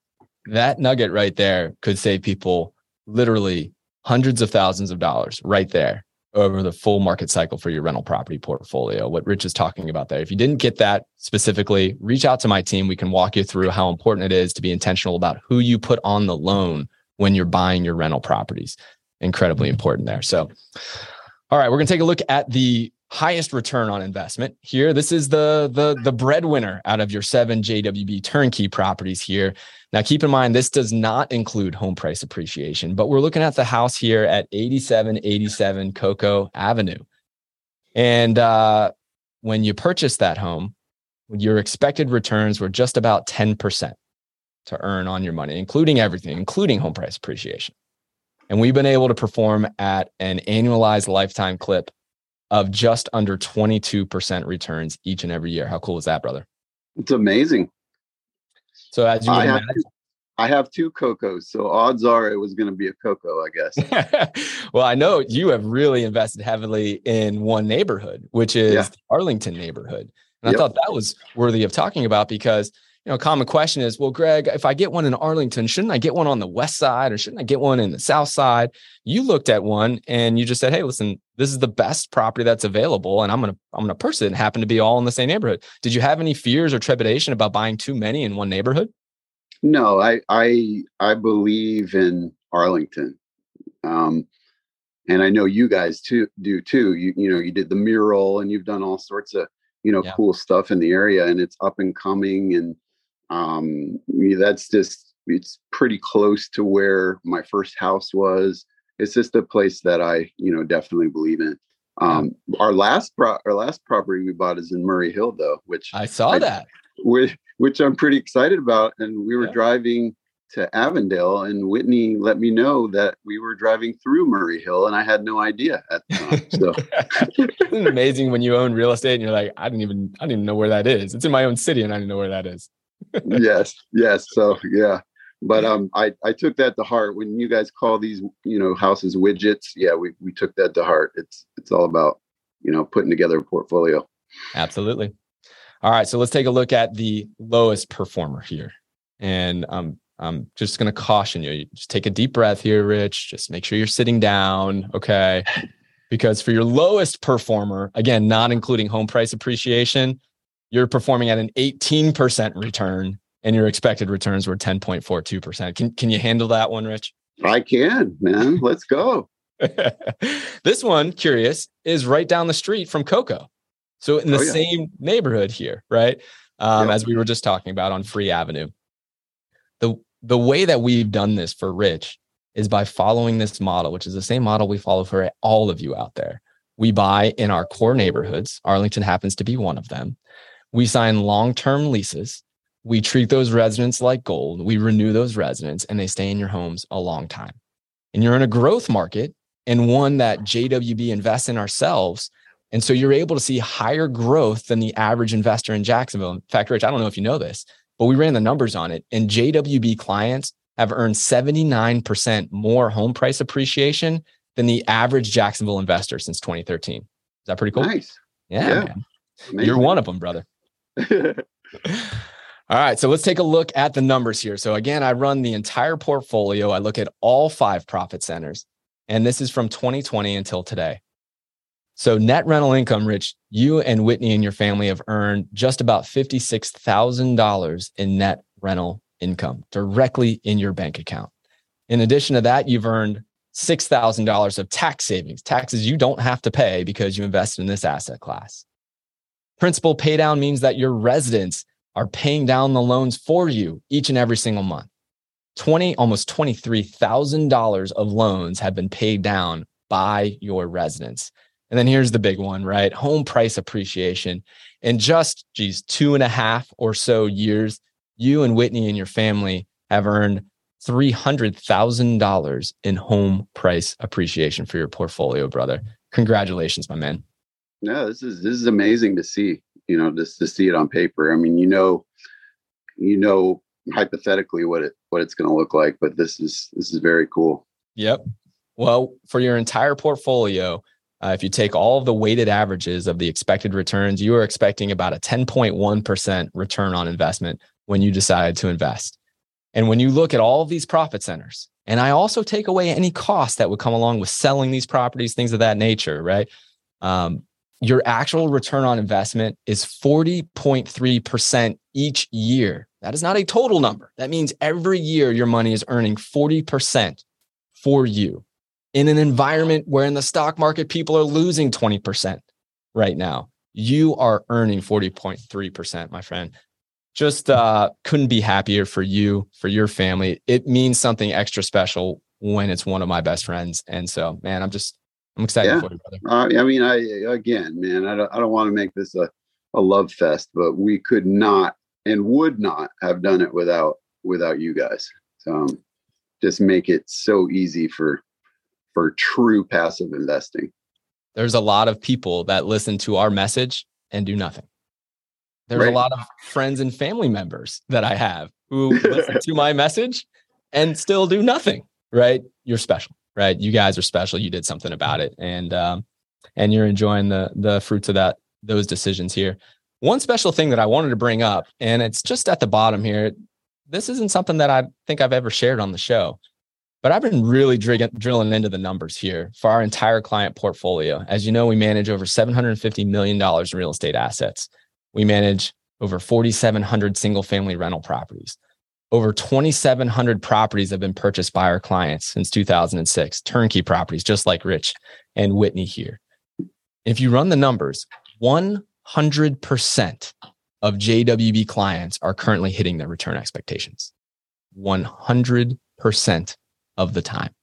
That nugget right there could save people literally hundreds of thousands of dollars right there over the full market cycle for your rental property portfolio. What Rich is talking about there. If you didn't get that specifically, reach out to my team. We can walk you through how important it is to be intentional about who you put on the loan when you're buying your rental properties. Incredibly important there. So, all right, we're going to take a look at the highest return on investment here. This is the the the breadwinner out of your seven JWB turnkey properties here. Now, keep in mind this does not include home price appreciation, but we're looking at the house here at 8787 Cocoa Avenue. And uh, when you purchased that home, your expected returns were just about 10% to earn on your money, including everything, including home price appreciation. And we've been able to perform at an annualized lifetime clip of just under 22% returns each and every year. How cool is that, brother? It's amazing. So as you I imagine, have, I have two cocos, so odds are it was going to be a cocoa, I guess. well, I know you have really invested heavily in one neighborhood, which is Yeah. the Arlington neighborhood. And Yep. I thought that was worthy of talking about because you know, common question is, well, Greg, if I get one in Arlington, shouldn't I get one on the west side or shouldn't I get one in the south side? You looked at one and you just said, hey, listen, this is the best property that's available, and I'm gonna I'm gonna purchase it and happen to be all in the same neighborhood. Did you have any fears or trepidation about buying too many in one neighborhood? No, I I I believe in Arlington, um, and I know you guys too do too. You you know you did the mural and you've done all sorts of you know Yeah. cool stuff in the area, and it's up and coming, and um, that's just it's pretty close to where my first house was. It's just a place that I you know definitely believe in. Um, Our last pro- our last property we bought is in Murray Hill though, which I saw I- that. which which I'm pretty excited about. And we were Yeah. driving to Avondale, and Whitney let me know that we were driving through Murray Hill, and I had no idea at the time. So Isn't amazing when you own real estate and you're like, I didn't even I didn't even know where that is. It's in my own city and I didn't know where that is. Yes, yes. So yeah. But um, I, I took that to heart when you guys call these you know houses widgets. Yeah, we, we took that to heart. It's it's all about you know putting together a portfolio. Absolutely. All right, so let's take a look at the lowest performer here. And um, I'm just going to caution you. you. Just take a deep breath here, Rich. Just make sure you're sitting down. Okay. Because for your lowest performer, again, not including home price appreciation, you're performing at an 18% return and your expected returns were 10.42%. Can, can you handle that one, Rich? I can, man. Let's go. this one, curious, is right down the street from Coco. So in the Oh, yeah. same neighborhood here, right? Um. As we were just talking about on Free Avenue. The the way that we've done this for Rich is by following this model, which is the same model we follow for all of you out there. We buy in our core neighborhoods. Arlington happens to be one of them. We sign long term leases. We treat those residents like gold. We renew those residents and they stay in your homes a long time. And you're in a growth market and one that JWB invests in ourselves. And so you're able to see higher growth than the average investor in Jacksonville. In fact, Rich, I don't know if you know this, but we ran the numbers on it. And JWB clients have earned 79% more home price appreciation than the average Jacksonville investor since 2013. Is that pretty cool? Nice. Yeah. yeah. You're one of them, brother. all right. So let's take a look at the numbers here. So again, I run the entire portfolio. I look at all five profit centers, and this is from 2020 until today. So net rental income, Rich, you and Whitney and your family have earned just about $56,000 in net rental income directly in your bank account. In addition to that, you've earned $6,000 of tax savings, taxes you don't have to pay because you invested in this asset class. Principal paydown means that your residents are paying down the loans for you each and every single month. 20 almost $23,000 of loans have been paid down by your residents. And then here's the big one, right? Home price appreciation. In just, geez, two and a half or so years, you and Whitney and your family have earned $300,000 in home price appreciation for your portfolio, brother. Congratulations, my man. No, this is this is amazing to see, you know, just to see it on paper. I mean, you know, you know hypothetically what it what it's going to look like, but this is this is very cool. Yep. Well, for your entire portfolio, uh, if you take all of the weighted averages of the expected returns, you are expecting about a 10.1% return on investment when you decide to invest. And when you look at all of these profit centers, and I also take away any cost that would come along with selling these properties, things of that nature, right? Um, your actual return on investment is 40.3% each year. That is not a total number. That means every year your money is earning 40% for you in an environment where in the stock market people are losing 20% right now. You are earning 40.3%, my friend just uh, couldn't be happier for you, for your family. It means something extra special when it's one of my best friends. And so, man, I'm just, I'm excited yeah. for you, brother. Uh, I mean, I, again, man, I don't, I don't want to make this a, a love fest, but we could not and would not have done it without, without you guys. So um, just make it so easy for, for true passive investing. There's a lot of people that listen to our message and do nothing. There's right. a lot of friends and family members that I have who listen to my message and still do nothing. Right? You're special, right? You guys are special. You did something about it, and um, and you're enjoying the the fruits of that those decisions here. One special thing that I wanted to bring up, and it's just at the bottom here. This isn't something that I think I've ever shared on the show, but I've been really drilling, drilling into the numbers here for our entire client portfolio. As you know, we manage over $750 million in real estate assets. We manage over 4,700 single family rental properties. Over 2,700 properties have been purchased by our clients since 2006, turnkey properties, just like Rich and Whitney here. If you run the numbers, 100% of JWB clients are currently hitting their return expectations. 100% of the time.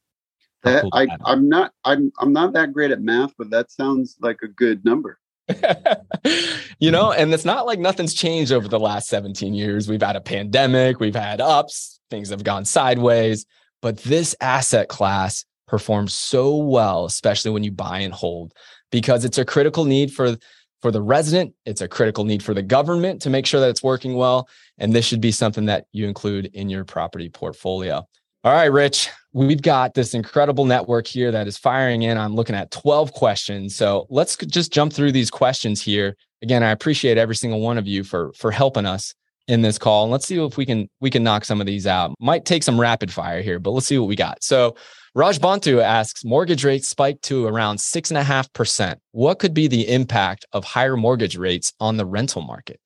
Uh, cool I, I'm not I'm I'm not that great at math, but that sounds like a good number. you know, and it's not like nothing's changed over the last 17 years. We've had a pandemic, we've had ups, things have gone sideways, but this asset class performs so well, especially when you buy and hold, because it's a critical need for for the resident, it's a critical need for the government to make sure that it's working well, and this should be something that you include in your property portfolio. All right, Rich, we've got this incredible network here that is firing in. I'm looking at 12 questions. So let's just jump through these questions here. Again, I appreciate every single one of you for for helping us in this call. And let's see if we can we can knock some of these out. Might take some rapid fire here, but let's see what we got. So Raj Bantu asks, mortgage rates spiked to around six and a half percent. What could be the impact of higher mortgage rates on the rental market?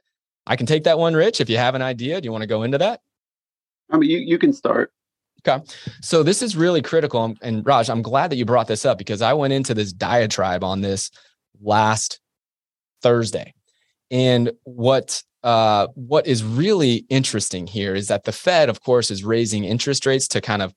I can take that one, Rich. If you have an idea, do you want to go into that? I mean, you, you can start. Okay. So this is really critical. And Raj, I'm glad that you brought this up because I went into this diatribe on this last Thursday. And what uh, what is really interesting here is that the Fed, of course, is raising interest rates to kind of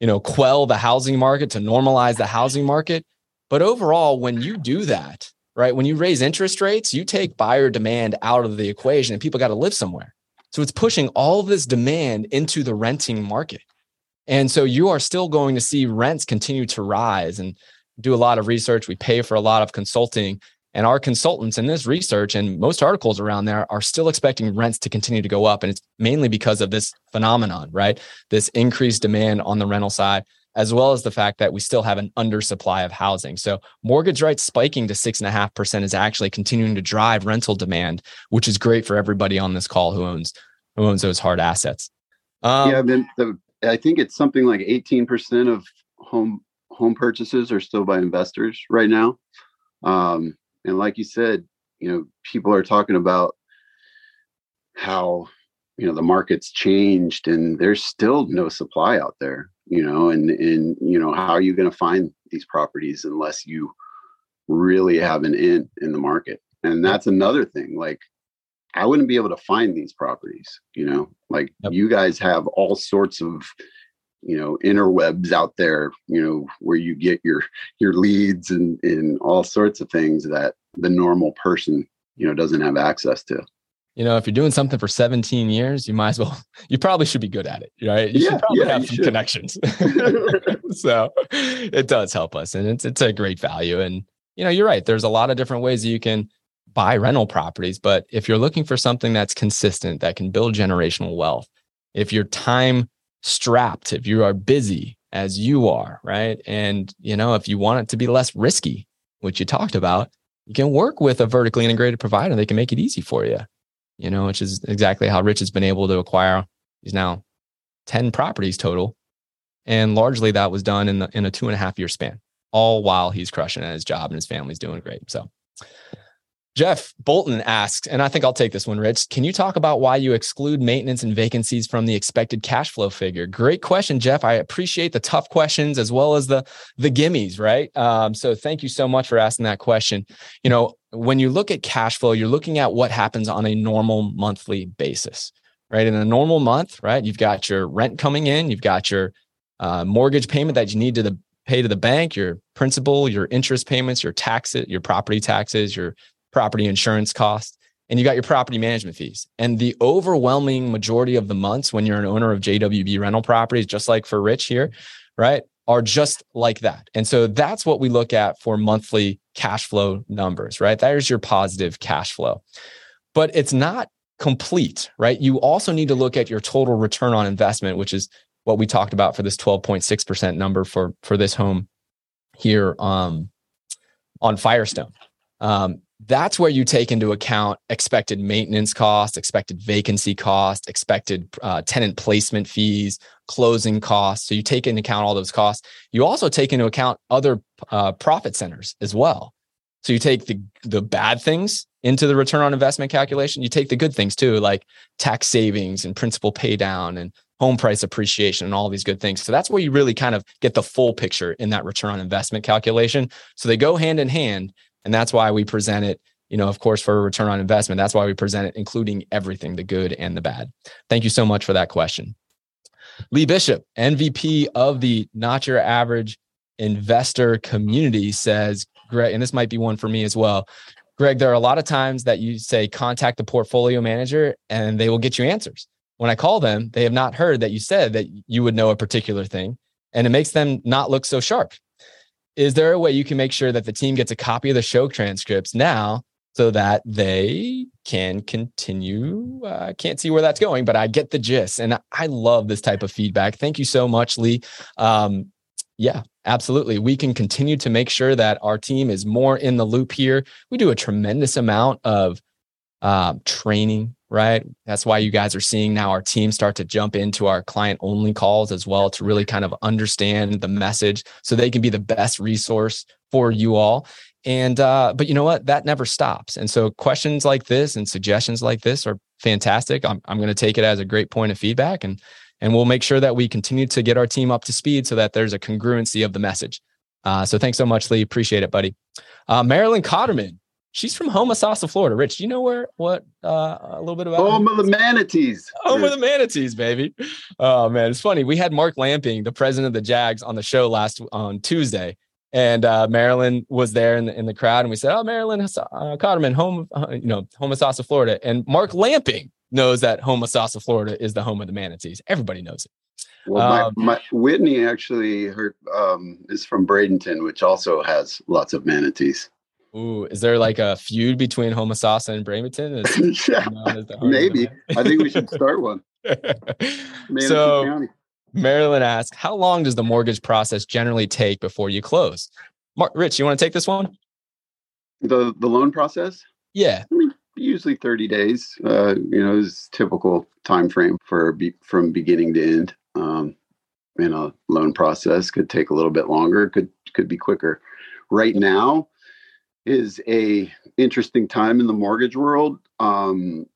you know, quell the housing market, to normalize the housing market. But overall, when you do that, right, when you raise interest rates, you take buyer demand out of the equation and people got to live somewhere. So it's pushing all this demand into the renting market. And so you are still going to see rents continue to rise and do a lot of research. We pay for a lot of consulting. And our consultants in this research and most articles around there are still expecting rents to continue to go up. And it's mainly because of this phenomenon, right? This increased demand on the rental side, as well as the fact that we still have an undersupply of housing. So mortgage rates spiking to six and a half percent is actually continuing to drive rental demand, which is great for everybody on this call who owns who owns those hard assets. Um, yeah, the, the, I think it's something like 18% of home home purchases are still by investors right now. Um, and like you said, you know, people are talking about how you know the market's changed and there's still no supply out there you know and and you know how are you going to find these properties unless you really have an in in the market and that's another thing like i wouldn't be able to find these properties you know like yep. you guys have all sorts of you know interwebs out there you know where you get your your leads and and all sorts of things that the normal person you know doesn't have access to you know if you're doing something for 17 years you might as well you probably should be good at it right you yeah, should probably yeah, have some should. connections so it does help us and it's it's a great value and you know you're right there's a lot of different ways that you can buy rental properties but if you're looking for something that's consistent that can build generational wealth if you're time strapped, if you are busy as you are, right? And, you know, if you want it to be less risky, which you talked about, you can work with a vertically integrated provider. They can make it easy for you, you know, which is exactly how Rich has been able to acquire. He's now 10 properties total. And largely that was done in, the, in a two and a half year span, all while he's crushing at his job and his family's doing great. So Jeff Bolton asks, and I think I'll take this one, Rich. Can you talk about why you exclude maintenance and vacancies from the expected cash flow figure? Great question, Jeff. I appreciate the tough questions as well as the the gimmies, right? Um, so thank you so much for asking that question. You know, when you look at cash flow, you're looking at what happens on a normal monthly basis, right? In a normal month, right, you've got your rent coming in, you've got your uh, mortgage payment that you need to the pay to the bank, your principal, your interest payments, your taxes, your property taxes, your property insurance costs, and you got your property management fees. And the overwhelming majority of the months when you're an owner of JWB rental properties, just like for Rich here, right, are just like that. And so that's what we look at for monthly cash flow numbers, right? There's your positive cash flow. But it's not complete, right? You also need to look at your total return on investment, which is what we talked about for this 12.6% number for for this home here um, on Firestone. Um, that's where you take into account expected maintenance costs, expected vacancy costs, expected uh, tenant placement fees, closing costs. So you take into account all those costs. You also take into account other uh, profit centers as well. So you take the the bad things into the return on investment calculation. You take the good things too, like tax savings and principal pay down and home price appreciation and all these good things. So that's where you really kind of get the full picture in that return on investment calculation. So they go hand in hand and that's why we present it, you know, of course, for a return on investment. That's why we present it, including everything, the good and the bad. Thank you so much for that question. Lee Bishop, MVP of the Not Your Average Investor Community, says, Greg, and this might be one for me as well. Greg, there are a lot of times that you say contact the portfolio manager and they will get you answers. When I call them, they have not heard that you said that you would know a particular thing, and it makes them not look so sharp is there a way you can make sure that the team gets a copy of the show transcripts now so that they can continue. I uh, can't see where that's going, but I get the gist. And I love this type of feedback. Thank you so much, Lee. Um, yeah, absolutely. We can continue to make sure that our team is more in the loop here. We do a tremendous amount of uh, training right? That's why you guys are seeing now our team start to jump into our client only calls as well to really kind of understand the message so they can be the best resource for you all. And, uh, but you know what? That never stops. And so questions like this and suggestions like this are fantastic. I'm, I'm going to take it as a great point of feedback and, and we'll make sure that we continue to get our team up to speed so that there's a congruency of the message. Uh, so thanks so much, Lee. Appreciate it, buddy. Uh, Marilyn Cotterman she's from Homosassa, Florida. Rich, do you know where what uh, a little bit about home of the manatees? Home of the manatees, baby. Oh man, it's funny. We had Mark Lamping, the president of the Jags, on the show last on Tuesday, and uh, Marilyn was there in the, in the crowd, and we said, "Oh, Marilyn uh, Cotterman, home, uh, you know, Homosassa, Florida," and Mark Lamping knows that Homosassa, Florida, is the home of the manatees. Everybody knows it. Well, um, my, my, Whitney actually her, um, is from Bradenton, which also has lots of manatees. Ooh, is there like a feud between Homosassa and Bradenton? yeah, maybe. I think we should start one. so, County. Marilyn asks, how long does the mortgage process generally take before you close? Mark, Rich, you want to take this one? The the loan process? Yeah. I mean, usually 30 days. Uh, you know, is typical time frame for be, from beginning to end. Um, in a loan process could take a little bit longer. Could could be quicker. Right now is a interesting time in the mortgage world. Um,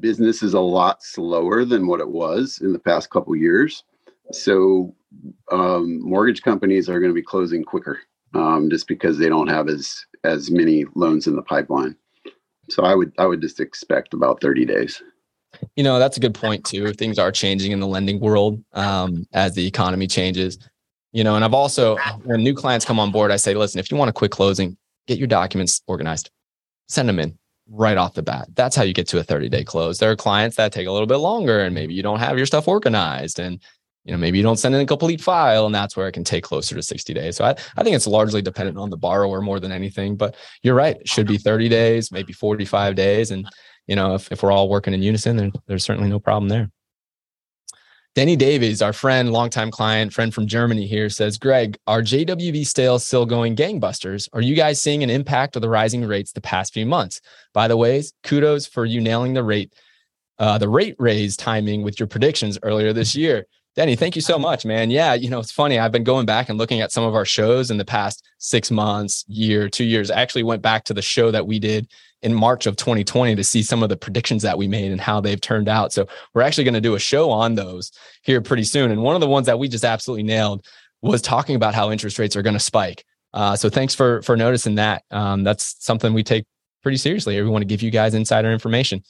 business is a lot slower than what it was in the past couple years. So um, mortgage companies are going to be closing quicker um, just because they don't have as as many loans in the pipeline. So I would I would just expect about 30 days. You know, that's a good point too. Things are changing in the lending world um, as the economy changes. You know, and I've also when new clients come on board, I say, listen, if you want a quick closing, get your documents organized, send them in right off the bat. That's how you get to a 30 day close. There are clients that take a little bit longer and maybe you don't have your stuff organized and you know maybe you don't send in a complete file and that's where it can take closer to 60 days. So I, I think it's largely dependent on the borrower more than anything, but you're right. It should be 30 days, maybe 45 days. And you know, if, if we're all working in unison, then there's certainly no problem there. Denny Davies, our friend, longtime client, friend from Germany here says, Greg, are JWB sales still going gangbusters? Are you guys seeing an impact of the rising rates the past few months? By the way, kudos for you nailing the rate, uh, the rate raise timing with your predictions earlier this year. Denny, thank you so much, man. Yeah, you know, it's funny. I've been going back and looking at some of our shows in the past six months, year, two years. I actually went back to the show that we did in March of 2020 to see some of the predictions that we made and how they've turned out. So we're actually going to do a show on those here pretty soon. And one of the ones that we just absolutely nailed was talking about how interest rates are going to spike. Uh, so thanks for for noticing that. Um, that's something we take pretty seriously. We want to give you guys insider information.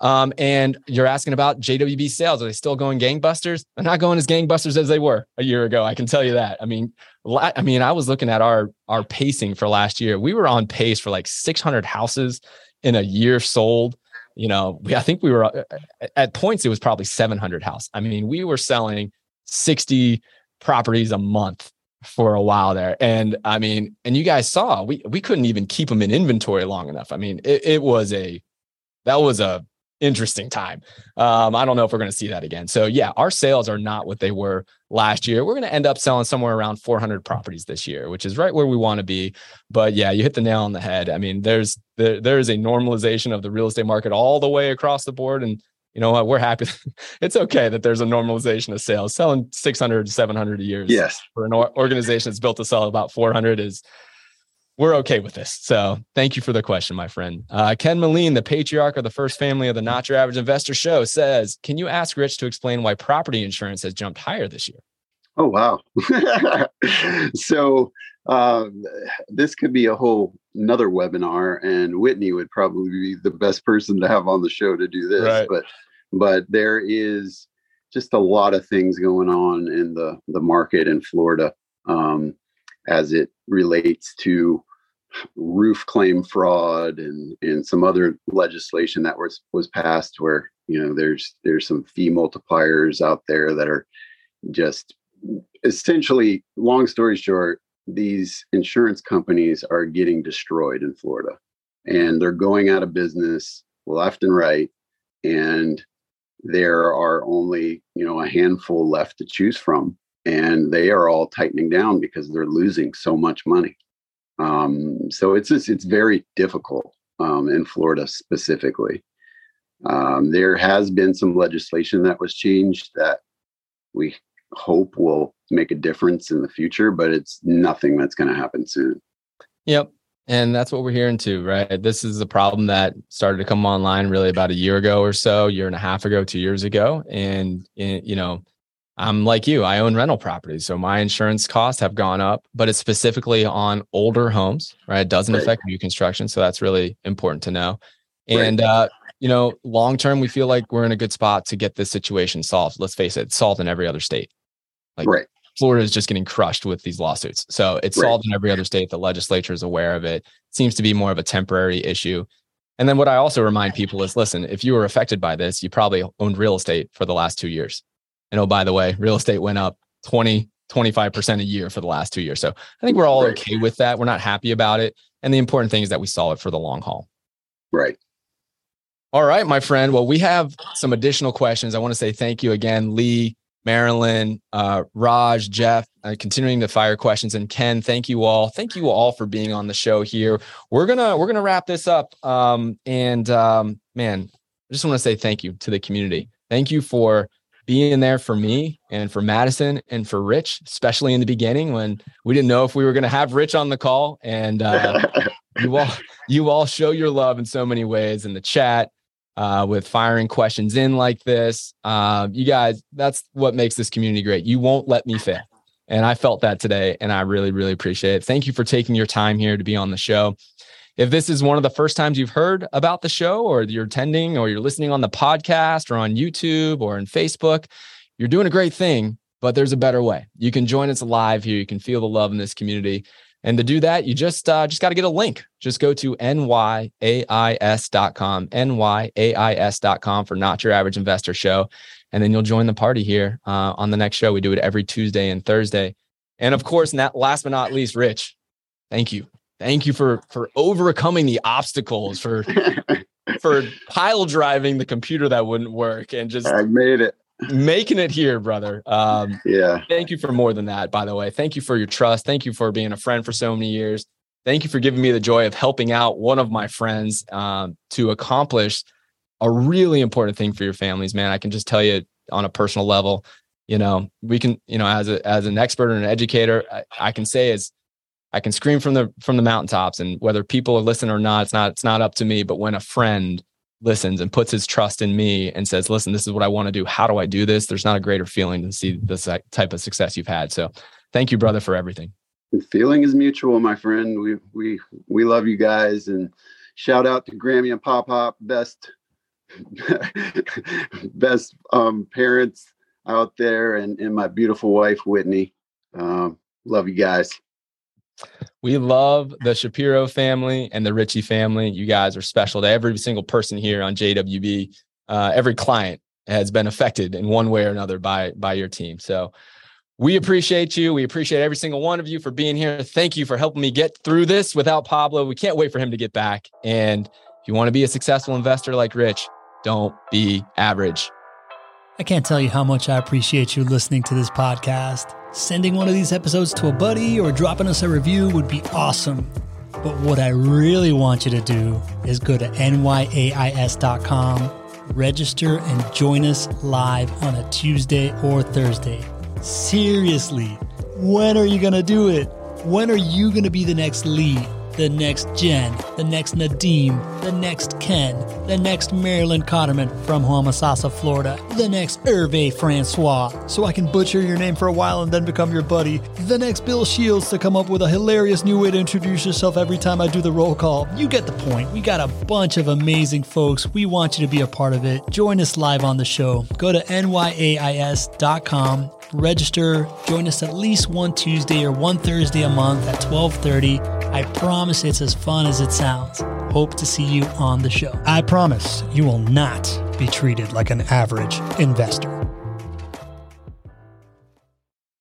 Um, and you're asking about JWB sales. Are they still going gangbusters? They're not going as gangbusters as they were a year ago. I can tell you that. I mean, I mean, I was looking at our our pacing for last year. We were on pace for like 600 houses in a year sold. You know, we, I think we were uh, at points it was probably 700 house. I mean, we were selling 60 properties a month for a while there. And I mean, and you guys saw we we couldn't even keep them in inventory long enough. I mean, it, it was a that was a interesting time. Um, I don't know if we're going to see that again. So yeah, our sales are not what they were last year. We're going to end up selling somewhere around 400 properties this year, which is right where we want to be. But yeah, you hit the nail on the head. I mean, there's there, there is a normalization of the real estate market all the way across the board and you know what we're happy it's okay that there's a normalization of sales selling 600 700 a year yes for an organization that's built to sell about 400 is we're okay with this. So thank you for the question, my friend. Uh, Ken Moline, the patriarch of the first family of the Not Your Average Investor show, says, Can you ask Rich to explain why property insurance has jumped higher this year? Oh, wow. so uh, this could be a whole another webinar, and Whitney would probably be the best person to have on the show to do this. Right. But but there is just a lot of things going on in the the market in Florida um, as it relates to roof claim fraud and and some other legislation that was was passed where you know there's there's some fee multipliers out there that are just essentially long story short these insurance companies are getting destroyed in Florida. And they're going out of business left and right. And there are only you know a handful left to choose from. And they are all tightening down because they're losing so much money um, so it's just, it's very difficult um, in Florida specifically. Um, there has been some legislation that was changed that we hope will make a difference in the future, but it's nothing that's going to happen soon. Yep. And that's what we're hearing too, right? This is a problem that started to come online really about a year ago or so, year and a half ago, two years ago. And, you know, I'm like you, I own rental properties. So my insurance costs have gone up, but it's specifically on older homes, right? It doesn't right. affect new construction. So that's really important to know. And, right. uh, you know, long term, we feel like we're in a good spot to get this situation solved. Let's face it, solved in every other state. Like right. Florida is just getting crushed with these lawsuits. So it's solved in every other state. The legislature is aware of it. it. Seems to be more of a temporary issue. And then what I also remind people is listen, if you were affected by this, you probably owned real estate for the last two years. And oh, by the way, real estate went up 20, 25% a year for the last two years. So I think we're all right. okay with that. We're not happy about it. And the important thing is that we saw it for the long haul. Right. All right, my friend. Well, we have some additional questions. I want to say thank you again, Lee, Marilyn, uh, Raj, Jeff, uh, continuing to fire questions, and Ken. Thank you all. Thank you all for being on the show here. We're gonna we're gonna wrap this up. Um, and um, man, I just want to say thank you to the community. Thank you for being there for me and for Madison and for Rich, especially in the beginning when we didn't know if we were going to have Rich on the call. And uh, you all, you all show your love in so many ways in the chat, uh, with firing questions in like this. Uh, you guys, that's what makes this community great. You won't let me fail. And I felt that today, and I really, really appreciate it. Thank you for taking your time here to be on the show. If this is one of the first times you've heard about the show, or you're attending, or you're listening on the podcast, or on YouTube, or in Facebook, you're doing a great thing, but there's a better way. You can join us live here. You can feel the love in this community. And to do that, you just uh, just got to get a link. Just go to nyais.com, nyais.com for Not Your Average Investor Show. And then you'll join the party here uh, on the next show. We do it every Tuesday and Thursday. And of course, last but not least, Rich, thank you thank you for for overcoming the obstacles for for pile driving the computer that wouldn't work and just I made it. making it here brother. Um yeah. thank you for more than that by the way. Thank you for your trust. Thank you for being a friend for so many years. Thank you for giving me the joy of helping out one of my friends um, to accomplish a really important thing for your families man. I can just tell you on a personal level you know we can you know as a as an expert and an educator I, I can say is I can scream from the from the mountaintops, and whether people are listening or not, it's not it's not up to me. But when a friend listens and puts his trust in me and says, "Listen, this is what I want to do. How do I do this?" There's not a greater feeling to see this type of success you've had. So, thank you, brother, for everything. The feeling is mutual, my friend. We we we love you guys, and shout out to Grammy and Pop Pop, best best um, parents out there, and and my beautiful wife Whitney. Um, love you guys. We love the Shapiro family and the Ritchie family. You guys are special to every single person here on JWB. Uh, every client has been affected in one way or another by by your team. So we appreciate you. We appreciate every single one of you for being here. Thank you for helping me get through this without Pablo. We can't wait for him to get back. And if you want to be a successful investor like Rich, don't be average. I can't tell you how much I appreciate you listening to this podcast. Sending one of these episodes to a buddy or dropping us a review would be awesome. But what I really want you to do is go to nyais.com, register, and join us live on a Tuesday or Thursday. Seriously, when are you going to do it? When are you going to be the next Lee? The next Jen, the next Nadim, the next Ken, the next Marilyn Cotterman from Homosassa, Florida, the next Hervé Francois, so I can butcher your name for a while and then become your buddy, the next Bill Shields to come up with a hilarious new way to introduce yourself every time I do the roll call. You get the point. We got a bunch of amazing folks. We want you to be a part of it. Join us live on the show. Go to nyais.com register join us at least one tuesday or one thursday a month at 12.30 I promise it's as fun as it sounds. Hope to see you on the show. I promise you will not be treated like an average investor.